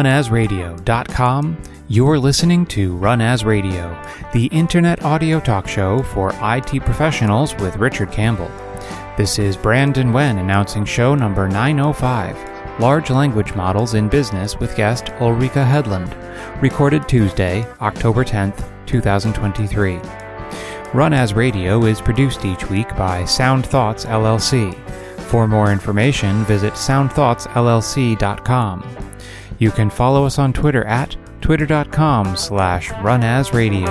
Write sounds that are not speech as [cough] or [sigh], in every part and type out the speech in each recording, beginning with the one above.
Runasradio.com, you're listening to Run As Radio, the internet audio talk show for IT professionals with Richard Campbell. This is Brandon Wen announcing show number 905 Large Language Models in Business with guest Ulrika Hedlund, recorded Tuesday, October 10th, 2023. Run As Radio is produced each week by Sound Thoughts LLC. For more information, visit soundthoughtsllc.com. You can follow us on Twitter at twitter.com slash runasradio.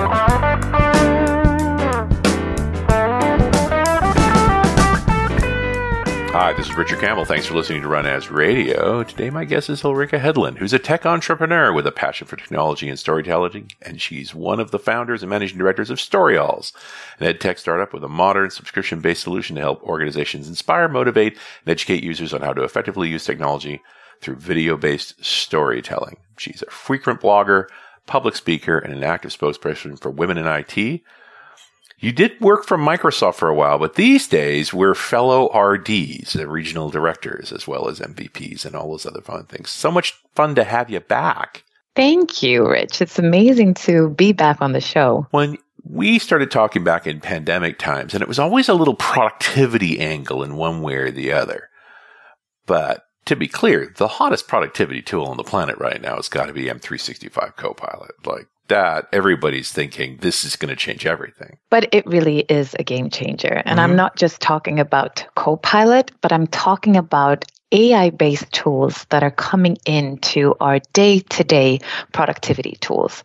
Hi, this is Richard Campbell. Thanks for listening to Run As Radio. Today, my guest is Ulrika Hedlund, who's a tech entrepreneur with a passion for technology and storytelling, and she's one of the founders and managing directors of StoryAlls, an ed tech startup with a modern subscription based solution to help organizations inspire, motivate, and educate users on how to effectively use technology through video based storytelling. She's a frequent blogger, public speaker, and an active spokesperson for women in IT. You did work for Microsoft for a while, but these days we're fellow RDs, uh, regional directors, as well as MVPs and all those other fun things. So much fun to have you back. Thank you, Rich. It's amazing to be back on the show. When we started talking back in pandemic times, and it was always a little productivity angle in one way or the other. But to be clear, the hottest productivity tool on the planet right now has got to be M365 Copilot. Like, that, everybody's thinking this is going to change everything. But it really is a game changer. And mm-hmm. I'm not just talking about Copilot, but I'm talking about AI based tools that are coming into our day to day productivity tools.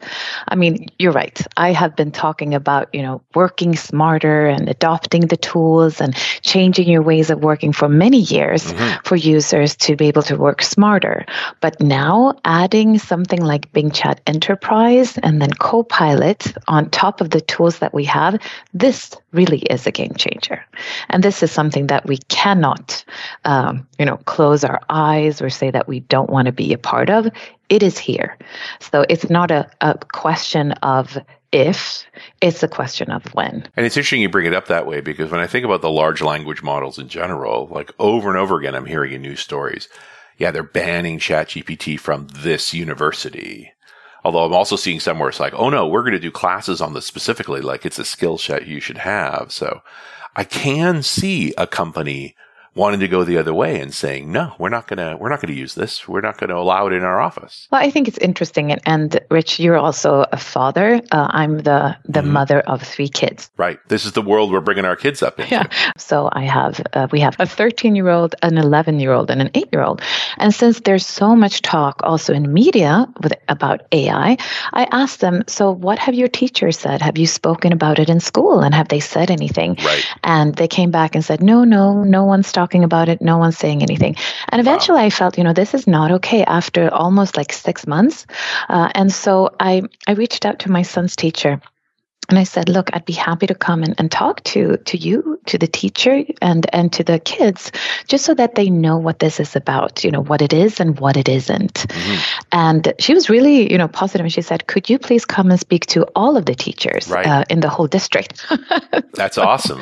I mean, you're right. I have been talking about, you know, working smarter and adopting the tools and changing your ways of working for many years mm-hmm. for users to be able to work smarter. But now adding something like Bing Chat Enterprise and then Copilot on top of the tools that we have, this really is a game changer. And this is something that we cannot, um, you know, close our eyes or say that we don't want to be a part of. It is here. So it's not a, a question of if, it's a question of when. And it's interesting you bring it up that way because when I think about the large language models in general, like over and over again, I'm hearing in news stories, yeah, they're banning ChatGPT from this university. Although I'm also seeing somewhere it's like, oh no, we're going to do classes on this specifically, like it's a skill set you should have. So I can see a company wanting to go the other way and saying, no, we're not going to, we're not going to use this. We're not going to allow it in our office. Well, I think it's interesting. And, and Rich, you're also a father. Uh, I'm the, the mm-hmm. mother of three kids. Right. This is the world we're bringing our kids up into. [laughs] Yeah. So I have, uh, we have a 13 year old, an 11 year old, and an eight year old. And since there's so much talk also in media with, about AI, I asked them, so what have your teachers said? Have you spoken about it in school? And have they said anything? Right. And they came back and said, no, no, no one's talking talking about it. No one's saying anything. And eventually wow. I felt, you know, this is not okay after almost like six months. Uh, and so I, I reached out to my son's teacher and I said, look, I'd be happy to come and, and talk to, to you, to the teacher and, and to the kids, just so that they know what this is about, you know, what it is and what it isn't. Mm-hmm. And she was really, you know, positive. And she said, could you please come and speak to all of the teachers right. uh, in the whole district? [laughs] That's awesome.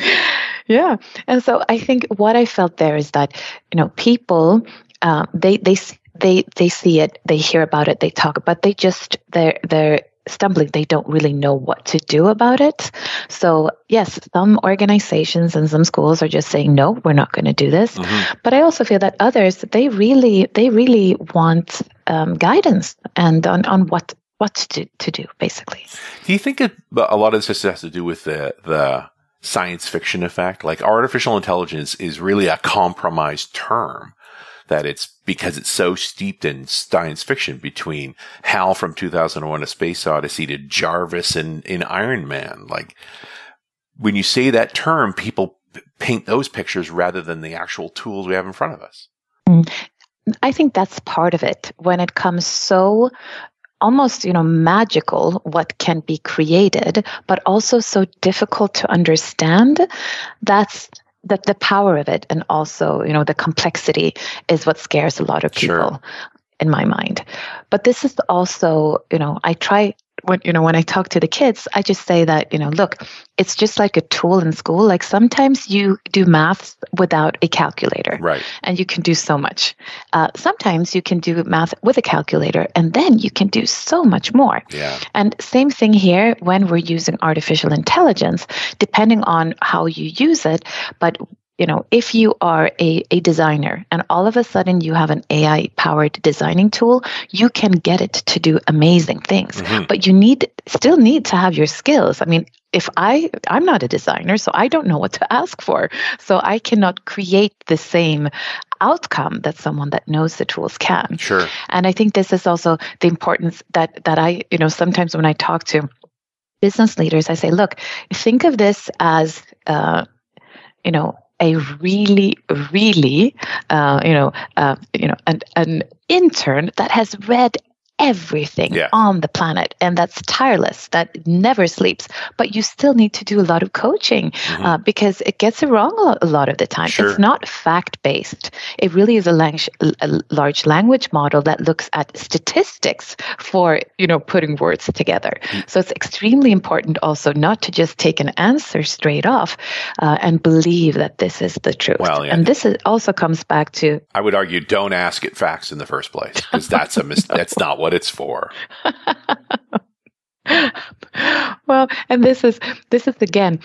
yeah. And so I think what I felt there is that, you know, people, uh, they, they, they, they see it, they hear about it, they talk, but they just, they're, they're, stumbling they don't really know what to do about it. So yes some organizations and some schools are just saying no we're not going to do this. Mm-hmm. but i also feel that others they really they really want um, guidance and on, on what what to, to do basically. Do you think it, a lot of this has to do with the the science fiction effect? Like artificial intelligence is really a compromised term that it's because it's so steeped in science fiction between Hal from 2001 A Space Odyssey to Jarvis in, in Iron Man. Like when you say that term, people paint those pictures rather than the actual tools we have in front of us. Mm. I think that's part of it when it comes so almost you know magical what can be created but also so difficult to understand that's the, the power of it and also you know the complexity is what scares a lot of people sure. in my mind but this is also you know i try when you know when I talk to the kids, I just say that you know, look, it's just like a tool in school. Like sometimes you do math without a calculator, right? And you can do so much. Uh, sometimes you can do math with a calculator, and then you can do so much more. Yeah. And same thing here when we're using artificial intelligence, depending on how you use it, but you know, if you are a, a designer and all of a sudden you have an AI powered designing tool, you can get it to do amazing things. Mm-hmm. But you need still need to have your skills. I mean, if I I'm not a designer, so I don't know what to ask for. So I cannot create the same outcome that someone that knows the tools can. Sure. And I think this is also the importance that that I, you know, sometimes when I talk to business leaders, I say, look, think of this as uh, you know a really, really, uh, you know, uh, you know, an, an intern that has read everything yeah. on the planet and that's tireless that never sleeps but you still need to do a lot of coaching mm-hmm. uh, because it gets it wrong a lot of the time sure. it's not fact based it really is a, lang- a, large language model that looks at statistics for you know putting words together mm-hmm. so it's extremely important also not to just take an answer straight off uh, and believe that this is the truth well, yeah. and this is, also comes back to i would argue don't ask it facts in the first place because that's a mis- that's not what it's for. [laughs] well, and this is this is again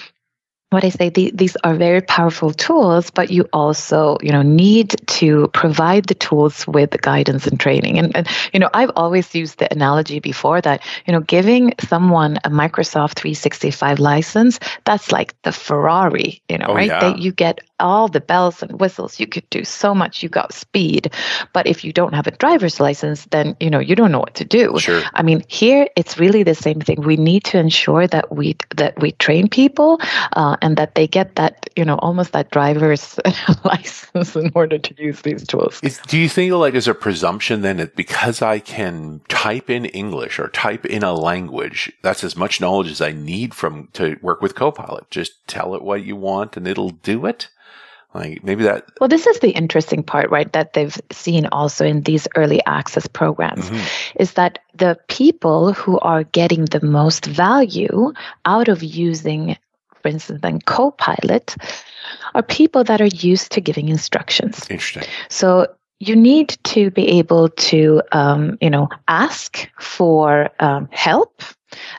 what I say, the, these are very powerful tools, but you also, you know, need to provide the tools with the guidance and training. And, and, you know, I've always used the analogy before that, you know, giving someone a Microsoft 365 license, that's like the Ferrari, you know, oh, right? Yeah. That you get all the bells and whistles. You could do so much. You got speed. But if you don't have a driver's license, then, you know, you don't know what to do. Sure. I mean, here it's really the same thing. We need to ensure that we, that we train people, uh, and that they get that, you know, almost that driver's [laughs] license in order to use these tools. Is, do you think like there's a presumption then that because I can type in English or type in a language, that's as much knowledge as I need from to work with Copilot? Just tell it what you want and it'll do it? Like maybe that. Well, this is the interesting part, right? That they've seen also in these early access programs mm-hmm. is that the people who are getting the most value out of using for instance, then Copilot, are people that are used to giving instructions. Interesting. So you need to be able to, um, you know, ask for um, help.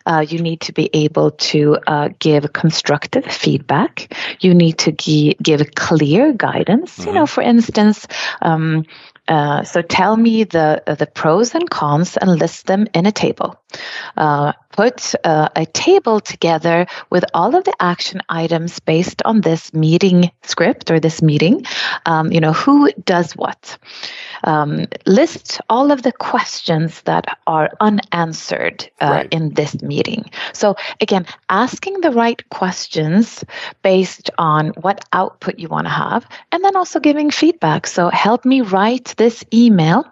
Uh, you need to be able to uh, give constructive feedback. You need to gi- give clear guidance. Mm-hmm. You know, for instance, um, uh, so tell me the the pros and cons and list them in a table. Uh, put uh, a table together with all of the action items based on this meeting script or this meeting. Um, you know who does what. Um, list all of the questions that are unanswered uh, right. in this meeting. So again, asking the right questions based on what output you want to have, and then also giving feedback. So help me write this email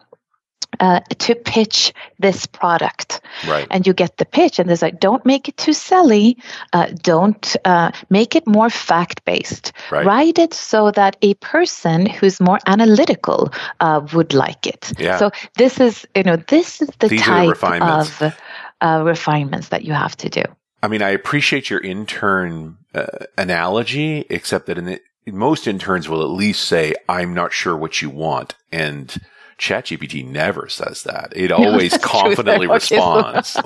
uh, to pitch this product. Right. And you get the pitch, and there's like, don't make it too silly. Uh, don't uh, make it more fact based. Right. Write it so that a person who's more analytical uh, would like it. Yeah. So this is, you know, this is the These type the refinements. of uh, refinements that you have to do. I mean, I appreciate your intern uh, analogy, except that in, the, most interns will at least say, "I'm not sure what you want," and ChatGPT never says that. It [laughs] always no, confidently responds.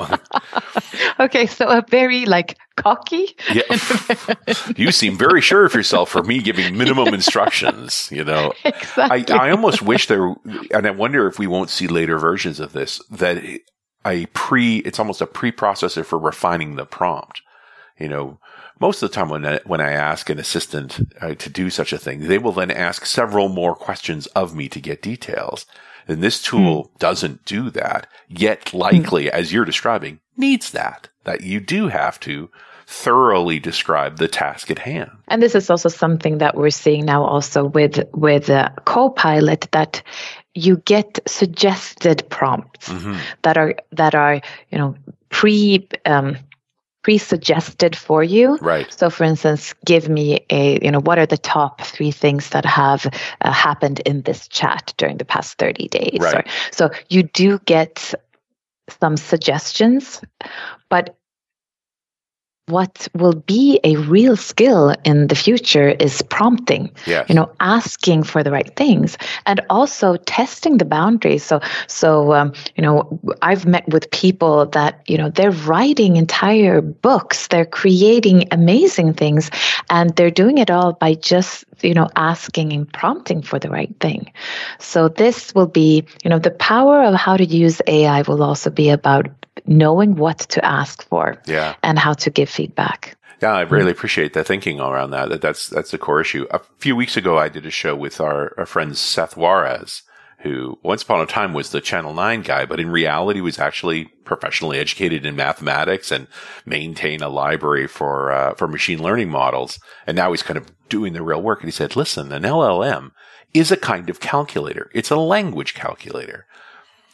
[laughs] okay, so a very like cocky. yeah, [laughs] you seem very sure of yourself for me giving minimum instructions. You know, exactly. I, I almost wish there, and I wonder if we won't see later versions of this that a pre, it's almost a pre-processor for refining the prompt. You know, most of the time when I, when I ask an assistant uh, to do such a thing, they will then ask several more questions of me to get details. And this tool mm. doesn't do that, yet likely, mm. as you're describing, needs that, that you do have to thoroughly describe the task at hand. And this is also something that we're seeing now also with, with uh, Copilot that you get suggested prompts mm-hmm. that are, that are, you know, pre, um, pre-suggested for you. Right. So, for instance, give me a you know what are the top three things that have uh, happened in this chat during the past thirty days. Right. Or, so you do get some suggestions, but what will be a real skill in the future is prompting yes. you know asking for the right things and also testing the boundaries so so um, you know i've met with people that you know they're writing entire books they're creating amazing things and they're doing it all by just you know asking and prompting for the right thing so this will be you know the power of how to use ai will also be about knowing what to ask for yeah. and how to give feedback. Yeah, I really mm. appreciate the thinking around that. that. That's that's the core issue. A few weeks ago, I did a show with our, our friend Seth Juarez, who once upon a time was the Channel 9 guy, but in reality was actually professionally educated in mathematics and maintain a library for, uh, for machine learning models. And now he's kind of doing the real work. And he said, listen, an LLM is a kind of calculator. It's a language calculator.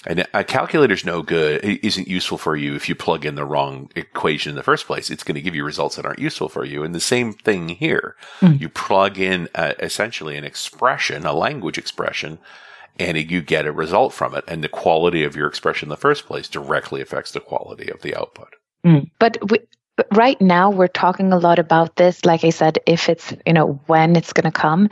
And a calculator is no good. It isn't useful for you if you plug in the wrong equation in the first place. It's going to give you results that aren't useful for you. And the same thing here. Mm. You plug in uh, essentially an expression, a language expression, and you get a result from it. And the quality of your expression in the first place directly affects the quality of the output. Mm. But we, but right now we're talking a lot about this like i said if it's you know when it's going to come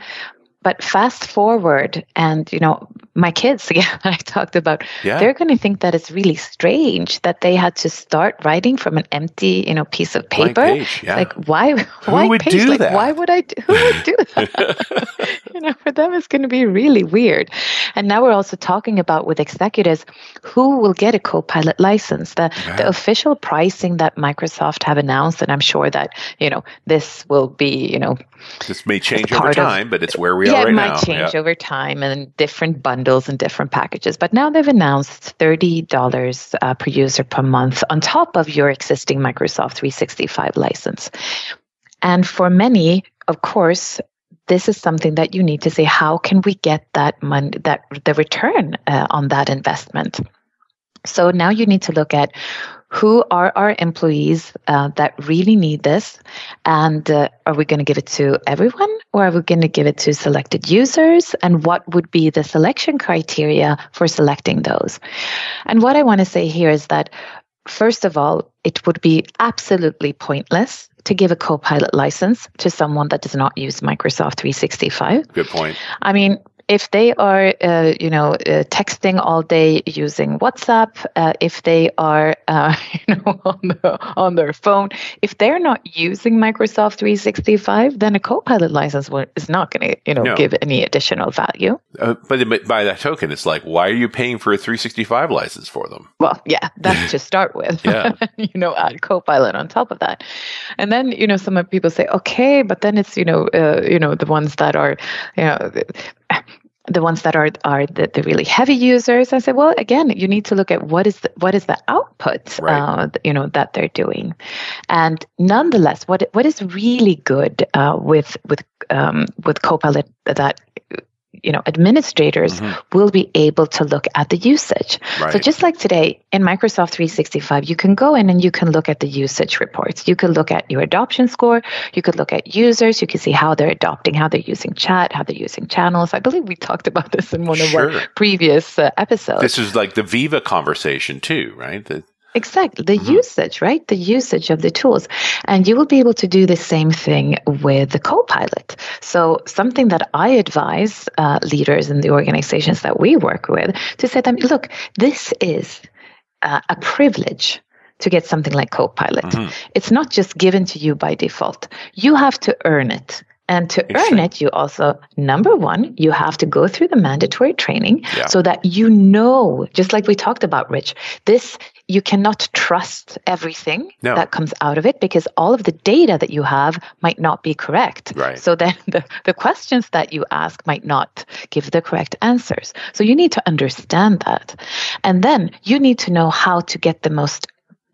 but fast forward, and you know, my kids [laughs] again, I talked about, yeah. they're going to think that it's really strange that they had to start writing from an empty, you know, piece of paper. Page, yeah. Like, why? Who why would page? do like, that? Why would I? Do, who would do [laughs] that? [laughs] you know, for them, it's going to be really weird. And now we're also talking about with executives who will get a Copilot license. The yeah. the official pricing that Microsoft have announced, and I'm sure that you know this will be, you know, this may change over time, of, but it's where we yeah, are right it might now. change over time and different bundles and different packages. But now they've announced $30 uh, per user per month on top of your existing Microsoft 365 license. And for many, of course, this is something that you need to say how can we get that money that the return uh, on that investment so now you need to look at who are our employees uh, that really need this and uh, are we going to give it to everyone or are we going to give it to selected users and what would be the selection criteria for selecting those and what i want to say here is that first of all it would be absolutely pointless to give a Copilot license to someone that does not use Microsoft 365. Good point. I mean, if they are, uh, you know, uh, texting all day using WhatsApp, uh, if they are, uh, [laughs] you know, on, the, on their phone, if they're not using Microsoft 365, then a Copilot license is not going to, you know, no. give any additional value. Uh, but by that token, it's like, why are you paying for a 365 license for them? Well, yeah, that's [laughs] to start with. yeah. [laughs] you know, add Copilot on top of that, and then you know, some people say, okay, but then it's you know, uh, you know, the ones that are, you know the ones that are are the, the really heavy users i say well again you need to look at what is the, what is the output right. uh, you know that they're doing and nonetheless what what is really good uh, with with um, with copilot that you know administrators mm-hmm. will be able to look at the usage. Right. so just like today in microsoft 365 you can go in and you can look at the usage reports. You can look at your adoption score. You could look at users. You can see how they're adopting how they're using chat how they're using channels. I believe we talked about this in one sure. of our previous uh, episodes. This is like the viva conversation too right? The- Exactly. The mm-hmm. usage, right? The usage of the tools. And you will be able to do the same thing with the Copilot. So, something that I advise uh, leaders in the organizations that we work with to say to them, look, this is uh, a privilege to get something like Copilot. Mm-hmm. It's not just given to you by default, you have to earn it. And to earn it, you also, number one, you have to go through the mandatory training yeah. so that you know, just like we talked about, Rich, this, you cannot trust everything no. that comes out of it because all of the data that you have might not be correct. Right. So then [laughs] the, the questions that you ask might not give the correct answers. So you need to understand that. And then you need to know how to get the most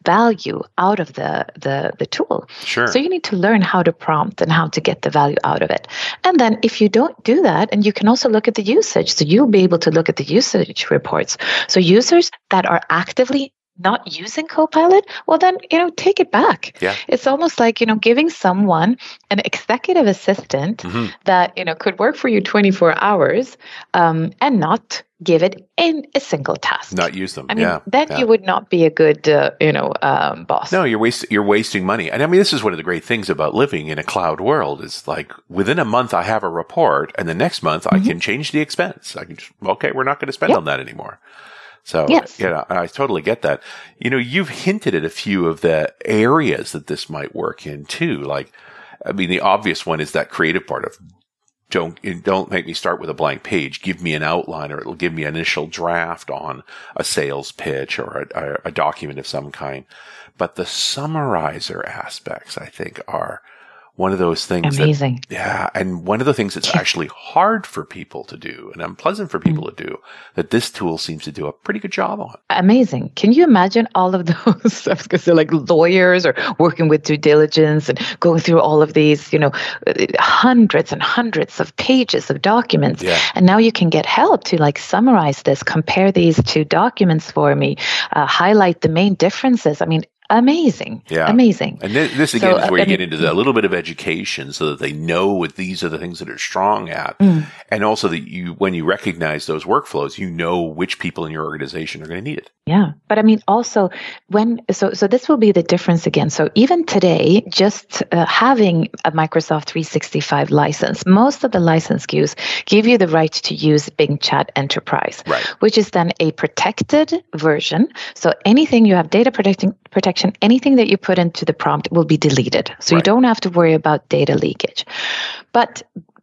value out of the, the, the tool. Sure. So you need to learn how to prompt and how to get the value out of it. And then if you don't do that, and you can also look at the usage. So you'll be able to look at the usage reports. So users that are actively not using Copilot, well, then, you know, take it back. Yeah. It's almost like, you know, giving someone an executive assistant mm-hmm. that, you know, could work for you 24 hours um, and not give it in a single task. Not use them. I mean, yeah, then yeah. you would not be a good, uh, you know, um, boss. No, you're wasting you're wasting money. And I mean, this is one of the great things about living in a cloud world is like within a month I have a report, and the next month Mm-hmm. I can change the expense. I can just okay, we're not going to spend Yep. on that anymore. So Yes. yeah, I totally get that. You know, you've hinted at a few of the areas that this might work in too. Like, I mean, the obvious one is that creative part of don't don't make me start with a blank page. Give me an outline, or it'll give me an initial draft on a sales pitch or a, a document of some kind. But the summarizer aspects, I think, are one of those things. that- Amazing. yeah, and one of the things that's actually hard for people to do and unpleasant for people Mm. to do that this tool seems to do a pretty good job on. Amazing. Can you imagine all of [laughs] those? I was going to say, like lawyers or working with due diligence and going through all of these, you know, hundreds and hundreds of pages of documents. Yeah. And now you can get help to like summarize this, compare these two documents for me, uh, highlight the main differences. I mean, amazing. Yeah. Amazing. And this, this again So, is uh, where you get into the, a little bit of education so that they know what these are the things that are strong at. Mm. And also that you, when you recognize those workflows, you know which people in your organization are going to need it. Yeah, but I mean, also when so so this will be the difference again. So even today, just uh, having a Microsoft 365 license, most of the license SKUs give you the right to use Bing Chat Enterprise, Right. which is then a protected version. So anything you have data protecting protection, anything that you put into the prompt will be deleted. So you don't have to worry about data leakage. But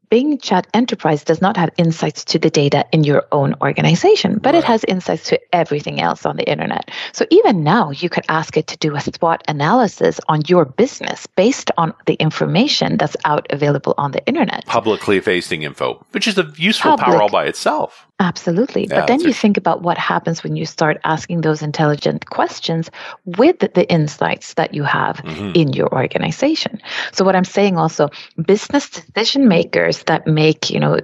Bing Chat Enterprise does not have insights to the data in your own organization, but it has insights to everything else on the internet. So even now, you could ask it to do a SWOT analysis on your business based on the information that's out available on the internet. Publicly facing info, which is a useful power all by itself. Absolutely. Yeah, but then you think about what happens when you start asking those intelligent questions with the insights that you have Mhm. in your organization. So what I'm saying also, business decision makers that make, you know,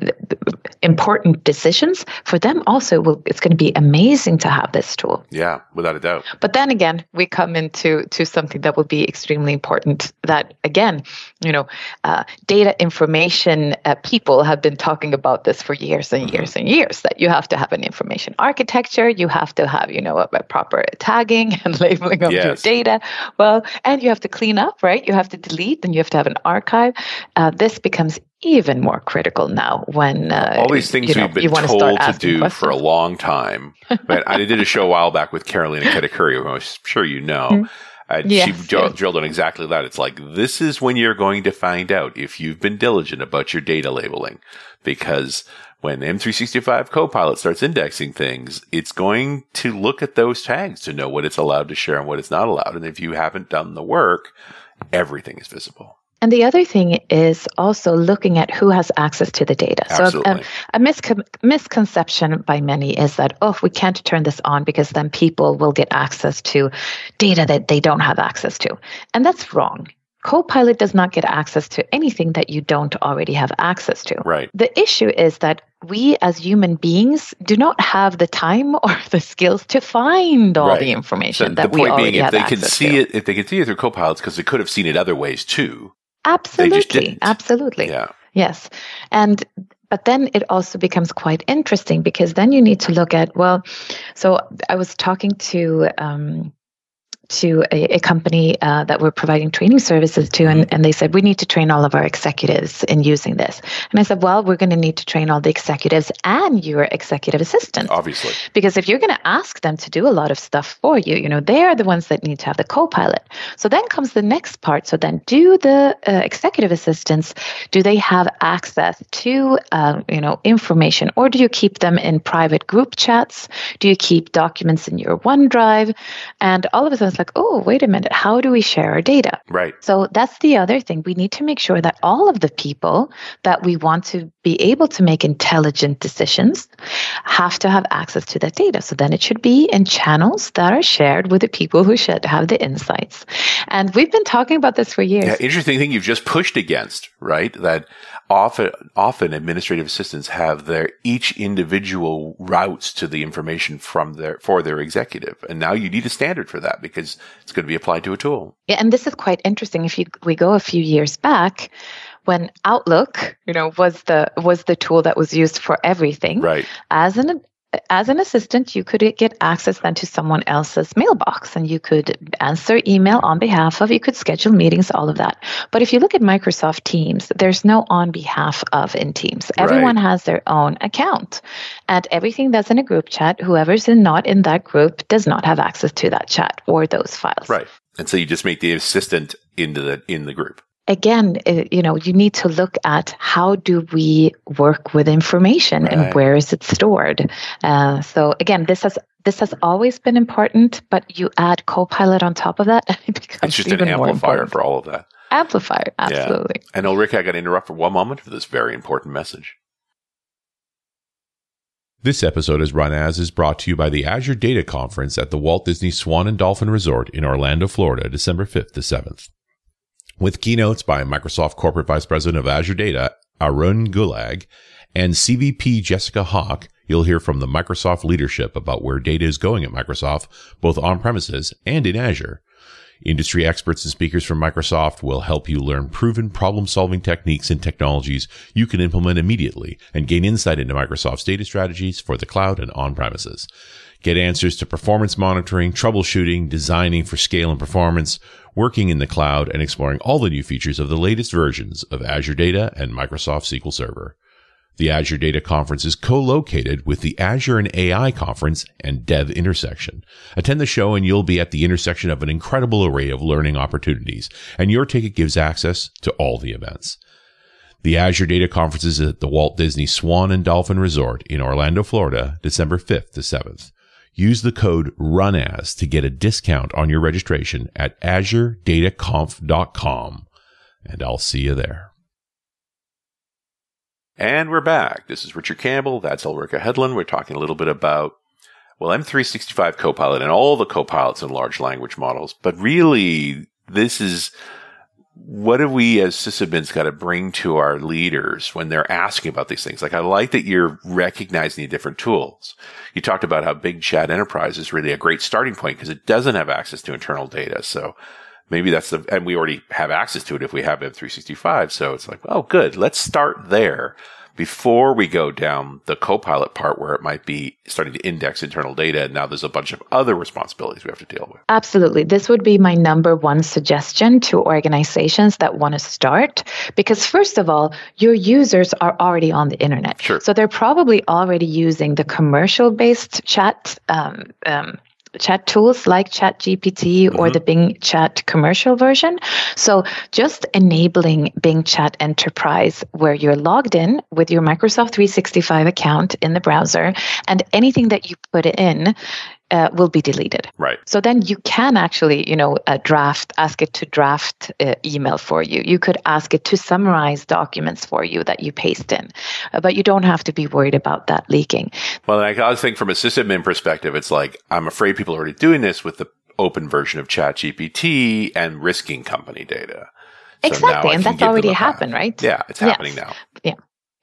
important decisions, for them also will it's going to be amazing to have this tool. Yeah, without a doubt. But then again, we come into to something that will be extremely important. That again, you know, uh, data information uh, people have been talking about this for years and years and years. That you have to have an information architecture, you have to have you know a, a proper tagging [laughs] and labeling of your data. Well, and you have to clean up, right? You have to delete, and you have to have an archive. Uh, this becomes even more critical now when uh, all these things you know, we've been told to do for a long time. But I did a show a while back with Carolina [laughs] Kedikuri, who I'm sure you know. Uh, she Yes, dr- yes. drilled on exactly that. It's like, this is when you're going to find out if you've been diligent about your data labeling. Because when M365 Copilot starts indexing things, it's going to look at those tags to know what it's allowed to share and what it's not allowed. And if you haven't done the work, everything is visible. And the other thing is also looking at who has access to the data. So Absolutely. um, a miscon- misconception by many is that, oh, we can't turn this on because then people will get access to data that they don't have access to. And that's wrong. Copilot does not get access to anything that you don't already have access to. Right. The issue is that we as human beings do not have the time [laughs] or the skills to find all Right. the So information the that we point already being, if have they can see to. it, if they can see it through Copilots, because they could have seen it other ways too. Absolutely. Absolutely. Yeah. Yes. And but then it also becomes quite interesting because then you need to look at well, so I was talking to um, to a, a company uh, that we're providing training services to, and, and they said we need to train all of our executives in using this. And I said, well, we're going to need to train all the executives and your executive assistants. Obviously. because if you're going to ask them to do a lot of stuff for you you know they are the ones that need to have the co-pilot. So then comes the next part. So then do the uh, executive assistants do they have access to uh, you know information or do you keep them in private group chats? Do you keep documents in your onedrive? And all of a sudden it's like oh wait a minute how do we share our data Right. so that's the other thing. We need to make sure that all of the people that we want to be able to make intelligent decisions have to have access to that data. So then it should be in channels that are shared with the people who should have the insights. And we've been talking about this for years. Yeah, interesting thing you've just pushed against, right? That often, often administrative assistants have their each individual routes to the information from their, for their executive. And now you need a standard for that because it's going to be applied to a tool. Yeah, and this is quite interesting. If you we go a few years back, when Outlook, you know, was the was the tool that was used for everything. Right. as an as an assistant, you could get access then to someone else's mailbox and you could answer email on behalf of, you could schedule meetings, all of that. But if you look at Microsoft Teams, there's no on behalf of in Teams. Everyone right. has their own account. And everything that's in a group chat, whoever's in, not in that group does not have access to that chat or those files. Right. And so you just make the assistant into the in the group again, uh, you know, you need to look at how do we work with information right. and where is it stored. Uh, so again, this has this has always been important, but you add Copilot on top of that, [laughs] and it becomes it's just an amplifier for all of that. Amplifier, absolutely. Yeah. And Ulrika, I got to interrupt for one moment for this very important message. This episode is run as is brought to you by the Azure Data Conference at the Walt Disney Swan and Dolphin Resort in Orlando, Florida, December 5th to 7th with keynotes by Microsoft Corporate Vice President of Azure Data, Arun Ulag, and CVP Jessica Hawk. You'll hear from the Microsoft leadership about where data is going at Microsoft, both on premises and in Azure. Industry experts and speakers from Microsoft will help you learn proven problem solving techniques and technologies you can implement immediately and gain insight into Microsoft's data strategies for the cloud and on premises. Get answers to performance monitoring, troubleshooting, designing for scale and performance, working in the cloud, and exploring all the new features of the latest versions of Azure Data and Microsoft SQL Server. The Azure Data Conference is co-located with the Azure and AI Conference and Dev Intersection. Attend the show and you'll be at the intersection of an incredible array of learning opportunities, and your ticket gives access to all the events. The Azure Data Conference is at the Walt Disney Swan and Dolphin Resort in Orlando, Florida, December 5th to 7th. Use the code RUNAS to get a discount on your registration at azuredataconf.com. And I'll see you there. And we're back. This is Richard Campbell. That's Ulrika Hedlund. We're talking a little bit about, well, M365 Copilot and all the copilots and large language models. But really, this is what do we as sysadmins got to bring to our leaders when they're asking about these things? Like, I like that you're recognizing the different tools. You talked about how Bing Chat Enterprise is really a great starting point because it doesn't have access to internal data. So maybe that's the, and we already have access to it if we have M365. So it's like, oh, good. Let's start there before we go down the copilot part where it might be starting to index internal data and now there's a bunch of other responsibilities we have to deal with absolutely this would be my number one suggestion to organizations that want to start because first of all your users are already on the internet sure. so they're probably already using the commercial based chat um, um, chat tools like ChatGPT mm-hmm. or the Bing Chat commercial version. So just enabling Bing Chat Enterprise where you're logged in with your Microsoft 365 account in the browser and anything that you put in uh, will be deleted. Right. So then you can actually, you know, uh, draft, ask it to draft uh, email for you. You could ask it to summarize documents for you that you paste in, uh, but you don't have to be worried about that leaking. Well, I always think from a sysadmin perspective, it's like I'm afraid people are already doing this with the open version of ChatGPT and risking company data. So exactly, and that's already happened, right? Yeah, it's happening now.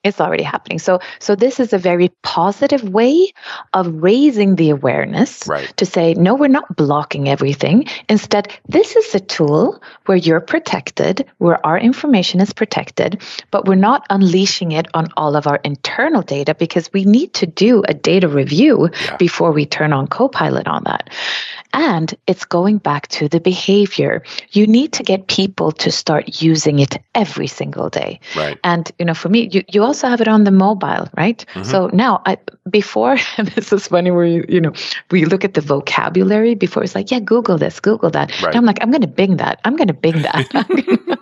It's already happening. So, so this is a very positive way of raising the awareness right. to say, no, we're not blocking everything. Instead, this is a tool where you're protected, where our information is protected, but we're not unleashing it on all of our internal data because we need to do a data review yeah. before we turn on Copilot on that. And it's going back to the behavior. You need to get people to start using it every single day. Right. And, you know, for me, you, you also have it on the mobile, right? Mm-hmm. So now I, before, [laughs] this is funny where you, you know, we look at the vocabulary before it's like, yeah, Google this, Google that. Right. I'm like, I'm going to Bing that. I'm going to Bing that.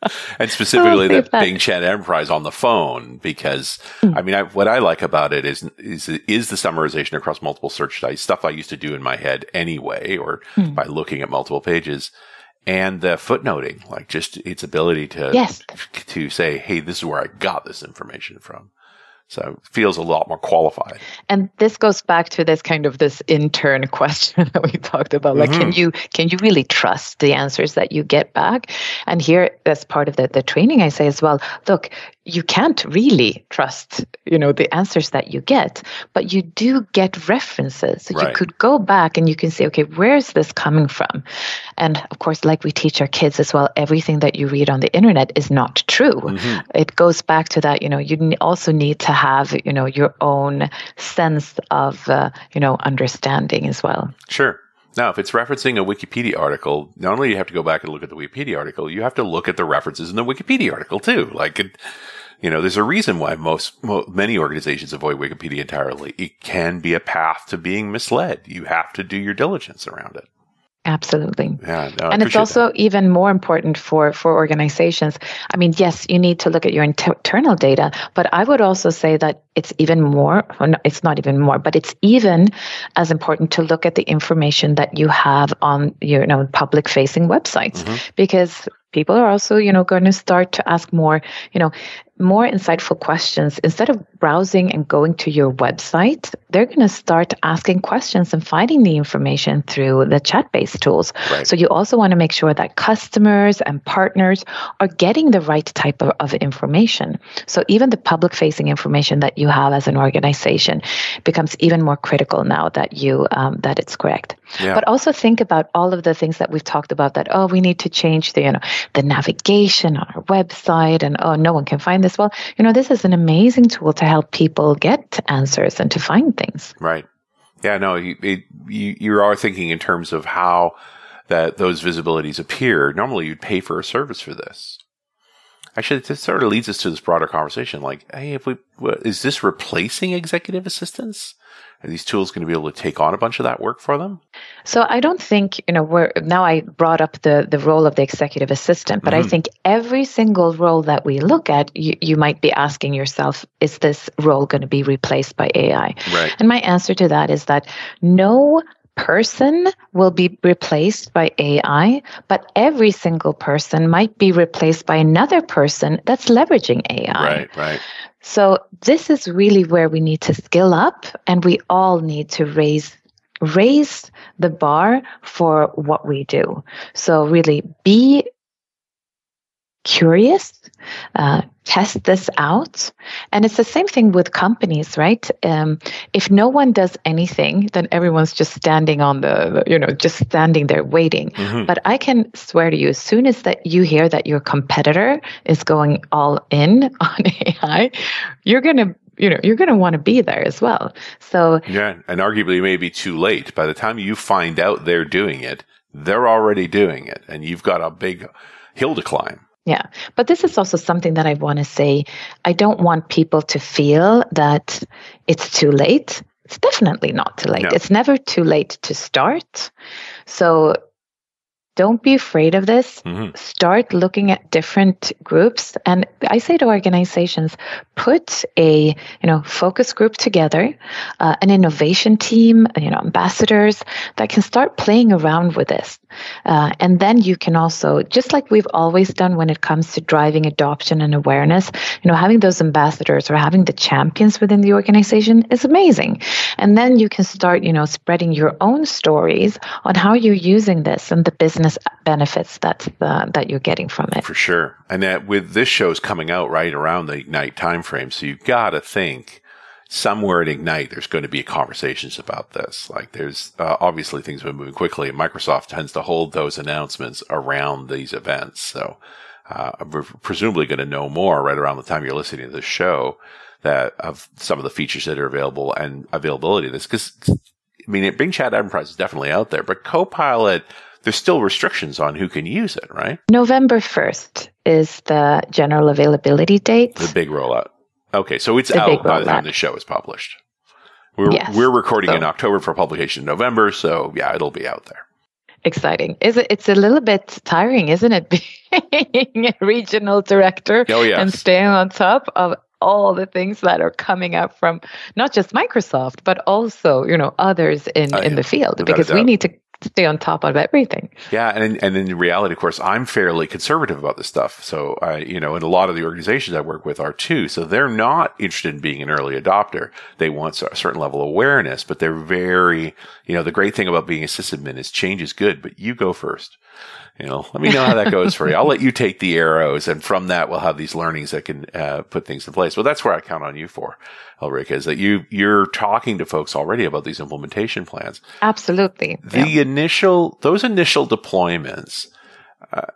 [laughs] and [laughs] specifically the Bing Chat Enterprise on the phone, because mm. I mean, I, what I like about it is, is, is the summarization across multiple search sites, stuff I used to do in my head anyway, or mm. by looking at multiple pages. And the footnoting, like just its ability to, yes. to say, Hey, this is where I got this information from. So it feels a lot more qualified. And this goes back to this kind of this intern [laughs] question that we talked about. Like, mm-hmm. can you can you really trust the answers that you get back? And here, as part of the, the training, I say as well, look, you can't really trust, you know, the answers that you get, but you do get references. So right. you could go back and you can say, okay, where is this coming from? And of course, like we teach our kids as well, everything that you read on the internet is not true. Mm-hmm. It goes back to that, you know, you also need to have, you know, your own sense of, uh, you know, understanding as well. Sure. Now, if it's referencing a Wikipedia article, not only do you have to go back and look at the Wikipedia article, you have to look at the references in the Wikipedia article too. Like, it, you know, there's a reason why most, many organizations avoid Wikipedia entirely. It can be a path to being misled. You have to do your diligence around it. Absolutely. Yeah, no, and it's also that. even more important for for organizations. I mean, yes, you need to look at your internal data, but I would also say that it's even more. No, it's not even more, but it's even as important to look at the information that you have on your you know public facing websites mm-hmm. because people are also you know going to start to ask more you know more insightful questions instead of browsing and going to your website they're going to start asking questions and finding the information through the chat based tools right. so you also want to make sure that customers and partners are getting the right type of, of information so even the public facing information that you have as an organization becomes even more critical now that you um, that it's correct yeah. but also think about all of the things that we've talked about that oh we need to change the you know the navigation on our website and oh no one can find this well you know this is an amazing tool to help people get answers and to find things. Right. Yeah no you, it, you, you are thinking in terms of how that those visibilities appear. Normally you'd pay for a service for this. Actually this sort of leads us to this broader conversation like hey if we is this replacing executive assistants are these tools going to be able to take on a bunch of that work for them? So I don't think, you know, we're now I brought up the the role of the executive assistant, but mm-hmm. I think every single role that we look at, you, you might be asking yourself, is this role going to be replaced by AI? Right. And my answer to that is that no person will be replaced by AI, but every single person might be replaced by another person that's leveraging AI. Right, right. So this is really where we need to skill up and we all need to raise raise the bar for what we do. So really be curious, uh, test this out. And it's the same thing with companies, right? Um, if no one does anything, then everyone's just standing on the, you know, just standing there waiting. Mm-hmm. But I can swear to you, as soon as that you hear that your competitor is going all in [laughs] on AI, you're going to you know you're going to want to be there as well so yeah and arguably it may be too late by the time you find out they're doing it they're already doing it and you've got a big hill to climb yeah. But this is also something that I want to say. I don't want people to feel that it's too late. It's definitely not too late. No. It's never too late to start. So don't be afraid of this. Mm-hmm. Start looking at different groups. And I say to organizations, put a you know focus group together, uh, an innovation team, you know ambassadors that can start playing around with this. Uh, and then you can also, just like we've always done when it comes to driving adoption and awareness, you know, having those ambassadors or having the champions within the organization is amazing. And then you can start, you know, spreading your own stories on how you're using this and the business benefits that uh, that you're getting from it. For sure. And that with this show's coming out right around the Ignite timeframe, so you've got to think somewhere at Ignite, there's going to be conversations about this. Like there's uh, obviously things have been moving quickly and Microsoft tends to hold those announcements around these events. So, uh, we're presumably going to know more right around the time you're listening to this show that of some of the features that are available and availability of this. Cause I mean, Bing Chat Enterprise is definitely out there, but Copilot, there's still restrictions on who can use it, right? November 1st is the general availability date. The big rollout. Okay, so it's the out by the time the show is published. We're yes. we're recording so. in October for publication in November, so yeah, it'll be out there. Exciting. Is it? It's a little bit tiring, isn't it? [laughs] Being a regional director oh, yes. and staying on top of all the things that are coming up from not just Microsoft, but also you know others in uh, in the field because we need to stay on top of everything. Yeah, and and in reality, of course, I'm fairly conservative about this stuff. So I, you know, and a lot of the organizations I work with are too. So they're not interested in being an early adopter. They want a certain level of awareness, but they're very, you know, the great thing about being a sysadmin is change is good, but you go first. You know, let me know how that goes for you. I'll let you take the arrows, and from that, we'll have these learnings that can uh, put things in place. Well, that's where I count on you for. Ulrika, is that you you're talking to folks already about these implementation plans. Absolutely. The yeah. initial those initial deployments.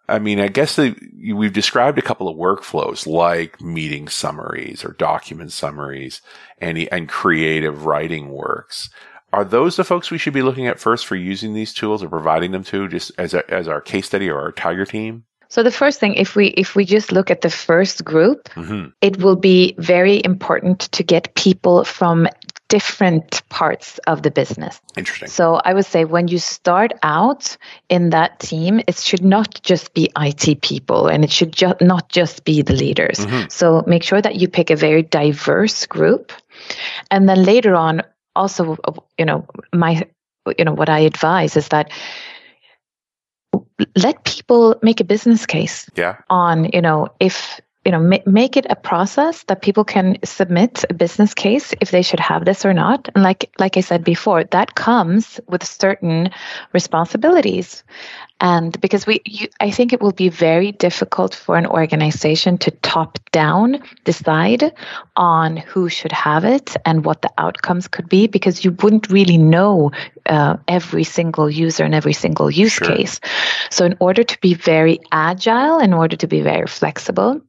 I mean, I guess the, we've described a couple of workflows like meeting summaries or document summaries and, and creative writing works. Are those the folks we should be looking at first for using these tools or providing them to just as, a, as our case study or our Tiger team? So the first thing, if we if we just look at the first group, mm-hmm. it will be very important to get people from different parts of the business. Interesting. So I would say when you start out in that team, it should not just be IT people and it should ju- not just be the leaders. Mm-hmm. So make sure that you pick a very diverse group. And then later on, also, uh, you know, my, you know, what I advise is that let people make a business case yeah. on, you know, if you know ma- make it a process that people can submit a business case if they should have this or not. And like like i said before that comes with certain responsibilities. And because we you, i think it will be very difficult for an organization to top down decide on who should have it and what the outcomes could be because you wouldn't really know uh, every single user and every single use sure. case. So in order to be very agile in order to be very flexible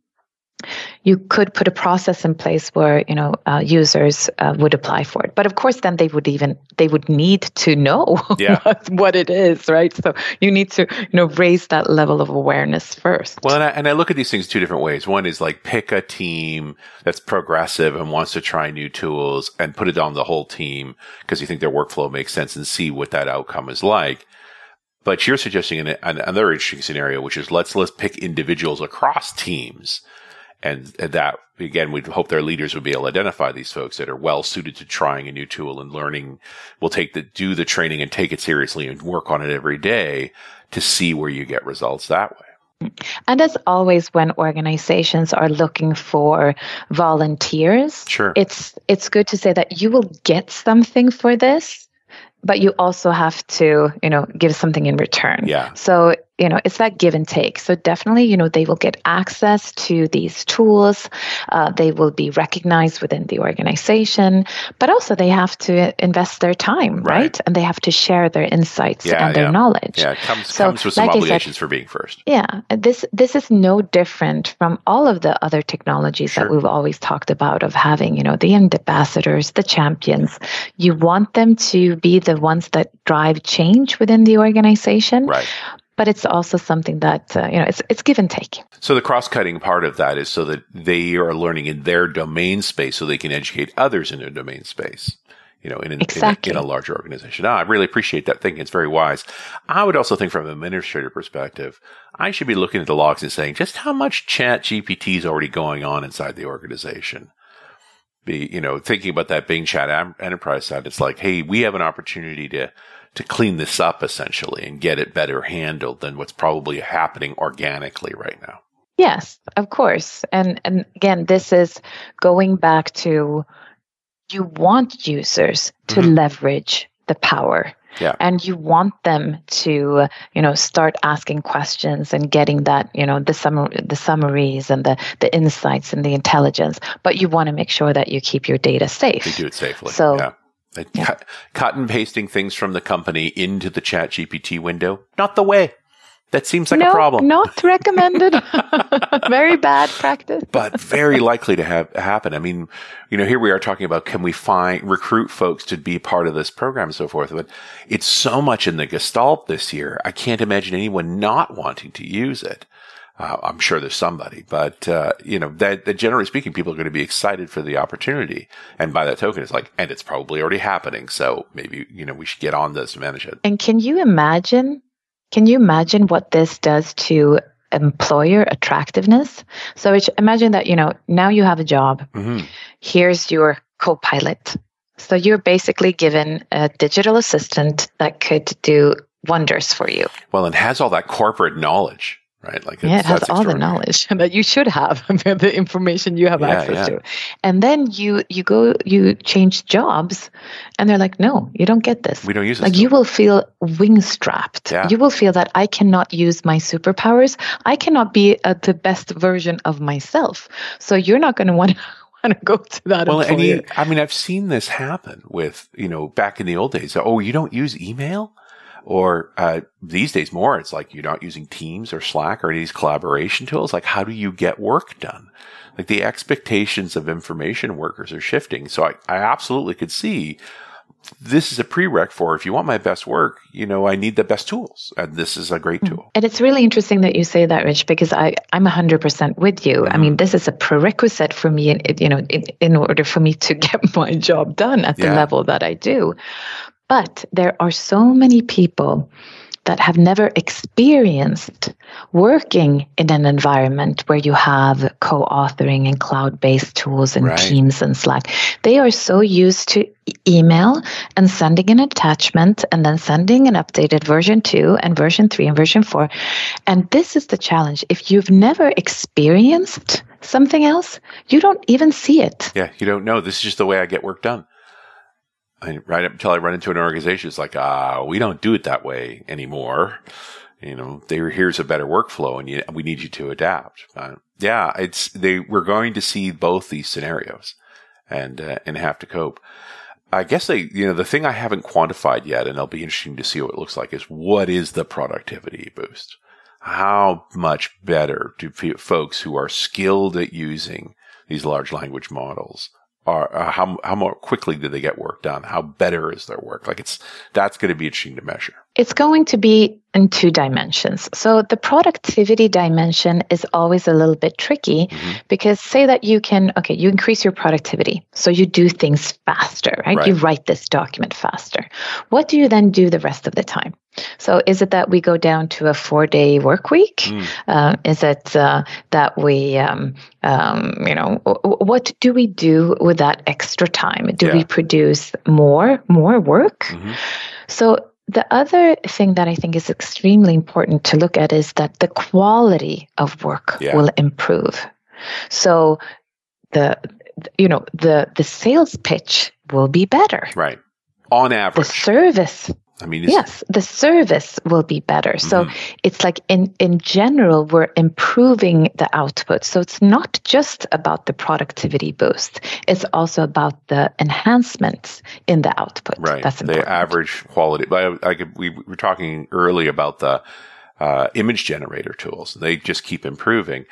you could put a process in place where you know uh, users uh, would apply for it. But of course then they would even they would need to know [laughs] yeah. what, it is right? So you need to you know raise that level of awareness first. Well and I, and I look at these things two different ways. One is like pick a team that's progressive and wants to try new tools and put it on the whole team because you think their workflow makes sense and see what that outcome is like. But you're suggesting an, another interesting scenario, which is let's let's pick individuals across teams and that again, we'd hope their leaders would be able to identify these folks that are well suited to trying a new tool and learning. Will take the do the training and take it seriously and work on it every day to see where you get results that way. And as always, when organizations are looking for volunteers, sure. it's it's good to say that you will get something for this, but you also have to, you know, give something in return. Yeah. So you know it's that give and take. So definitely you know they will get access to these tools. Uh, they will be recognized within the organization but also they have to invest their time right, right? and they have to share their insights yeah, and their yeah. knowledge. Yeah it comes, so, comes with some like obligations said, for being first. yeah this this is no different from all of the other technologies sure. that we've always talked about of having you know the ambassadors the champions. You want them to be the ones that drive change within the organization. Right but it's also something that uh, you know it's it's give and take. So the cross-cutting part of that is so that they are learning in their domain space, so they can educate others in their domain space. You know, in, an, exactly. in, a, in, a, larger organization. Ah, I really appreciate that thinking. It's very wise. I would also think from an administrator perspective, I should be looking at the logs and saying just how much ChatGPT is already going on inside the organization be, you know, thinking about that Bing Chat Enterprise side, it's like, hey, we have an opportunity to to clean this up essentially and get it better handled than what's probably happening organically right now. Yes, of course. And and again, this is going back to you want users to mm-hmm. leverage the power. Yeah. And you want them to, you know, start asking questions and getting that, you know, the summary, the summaries and the the insights and the intelligence. But you want to make sure that you keep your data safe. You do it safely. So yeah. Yeah. Cut, cut and pasting things from the company into the ChatGPT window, not the way. That seems like no, a problem. Not recommended. [laughs] very bad practice. but very likely to have happen. I mean, you know, here we are talking about can we find recruit folks to be part of this program and so forth. But it's so much in the gestalt this year. I can't imagine anyone not wanting to use it. Uh, I'm sure there's somebody, but uh, you know that, that, generally speaking, people are going to be excited for the opportunity, and by that token, it's like, and it's probably already happening. So maybe you know we should get on this and manage it. And can you imagine? Can you imagine what this does to employer attractiveness? So imagine that you know now you have a job. Mm-hmm. Here's your Copilot. So you're basically given a digital assistant that could do wonders for you. Well, and has all that corporate knowledge right? Like yeah, it has all the knowledge [laughs] that you should have, [laughs] the information you have yeah, access yeah. to, and then you you go you change jobs, and they're like, no, you don't get this. We don't use it. Like you will feel wing strapped. Yeah. You will feel that I cannot use my superpowers. I cannot be uh, the best version of myself. So you're not going to want. to go to that. Well, and you, I mean, I've seen this happen with, you know, back in the old days. Oh, you don't use email? Or uh, these days, more, it's like you're not using Teams or Slack or any of these collaboration tools. Like, how do you get work done? Like, the expectations of information workers are shifting. So I, I absolutely could see this is a prereq for if you want my best work, you know, I need the best tools. And this is a great mm. tool. And it's really interesting that you say that, Rich, because I, I'm 100% with you. Mm-hmm. I mean, mm-hmm. this is a prerequisite for me, in, you know, in, in order for me to [laughs] get my job done at the yeah. level that I do. But there are so many people that have never experienced working in an environment where you have co-authoring and cloud-based tools and right. Teams and Slack. They are so used to email and sending an attachment and then sending an updated version 2 and version 3 and version 4. And this is the challenge. If you've never experienced something else, you don't even see it. Yeah, you don't know. This is just the way I get work done. I, right up until I run into an organization, it's like, ah, we don't do it that way anymore. You know, there, here's a better workflow and you, we need you to adapt. Uh, yeah, it's, they, we're going to see both these scenarios and, uh, and have to cope. I guess they, you know, the thing I haven't quantified yet, and it'll be interesting to see what it looks like, is what is the productivity boost? How much better do folks who are skilled at using these large language models are uh, how how more quickly do they get work done? How better is their work? Like it's that's going to be interesting to measure. It's going to be in two dimensions. So the productivity dimension is always a little bit tricky mm-hmm. because say that you can okay, you increase your productivity. So you do things faster, right? right? You write this document faster. What do you then do the rest of the time? So is it that we go down to a four-day work week? Mm. Uh, is it uh, that we, um, um, you know, what do we do with that extra time? Do yeah. we produce more more work? Mm-hmm. So the other thing that I think is extremely important to look at is that the quality of work yeah. will improve. So the you know the the sales pitch will be better. Right. On average. The service I mean, yes, the service will be better. Mm-hmm. So it's like in, in general, we're improving the output. So it's not just about the productivity boost. It's also about the enhancements in the output. Right. That's important. The average quality. I, I could, we were talking early about the uh, image generator tools. They just keep improving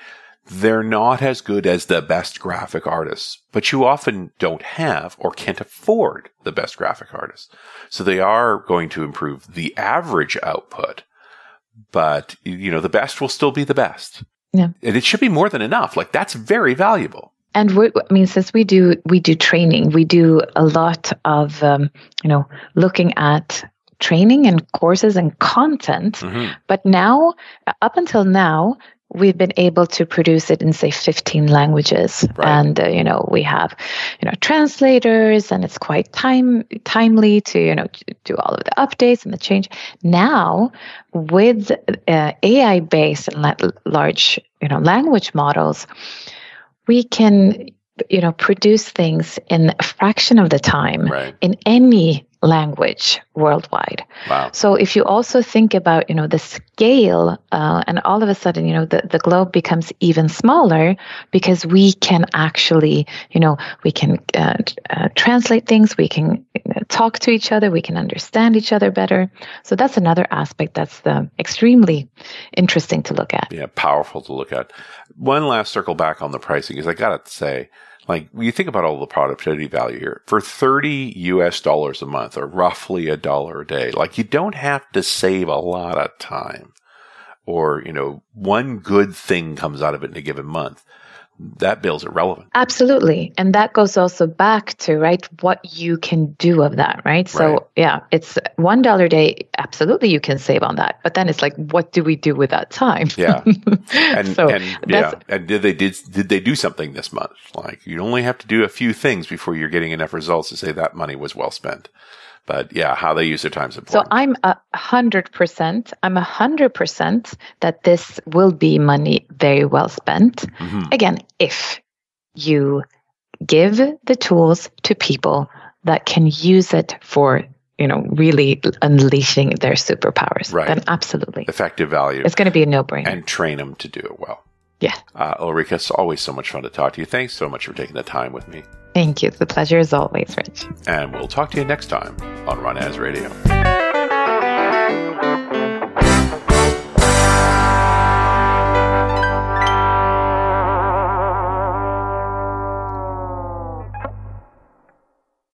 they're not as good as the best graphic artists, but you often don't have or can't afford the best graphic artists. So they are going to improve the average output, but you know, the best will still be the best. Yeah. And it should be more than enough. Like that's very valuable. And we, I mean, since we do we do training, we do a lot of um, you know looking at training and courses and content. Mm-hmm. But now, up until now, we've been able to produce it in say 15 languages right. and uh, you know we have you know translators and it's quite time timely to you know do all of the updates and the change now with uh, ai based and la- large you know language models we can you know produce things in a fraction of the time right. in any language worldwide. Wow. So if you also think about, you know, the scale, uh, and all of a sudden, you know, the, the globe becomes even smaller because we can actually, you know, we can uh, uh, translate things, we can talk to each other, we can understand each other better. So that's another aspect that's uh, extremely interesting to look at. Yeah, powerful to look at. One last circle back on the pricing is I got to say, like you think about all the productivity value here. For 30 US dollars a month or roughly a dollar a day, like you don't have to save a lot of time. Or, you know, one good thing comes out of it in a given month that bill's irrelevant. Absolutely. And that goes also back to, right, what you can do of that, right? So, right. yeah, it's $1 a day. Absolutely, you can save on that. But then it's like, what do we do with that time? Yeah. [laughs] And, so and yeah. And did they, did, did they do something this month? Like, you only have to do a few things before you're getting enough results to say that money was well spent. But yeah, how they use their time is important. So I'm a hundred percent. I'm a hundred percent that this will be money very well spent. Mm-hmm. Again, if you give the tools to people that can use it for you know really unleashing their superpowers right. then absolutely effective value it's going to be a no-brainer and train them to do it well yeah uh, ulrika it's always so much fun to talk to you thanks so much for taking the time with me Thank you. The pleasure is always, Rich. And we'll talk to you next time on RunAs Radio.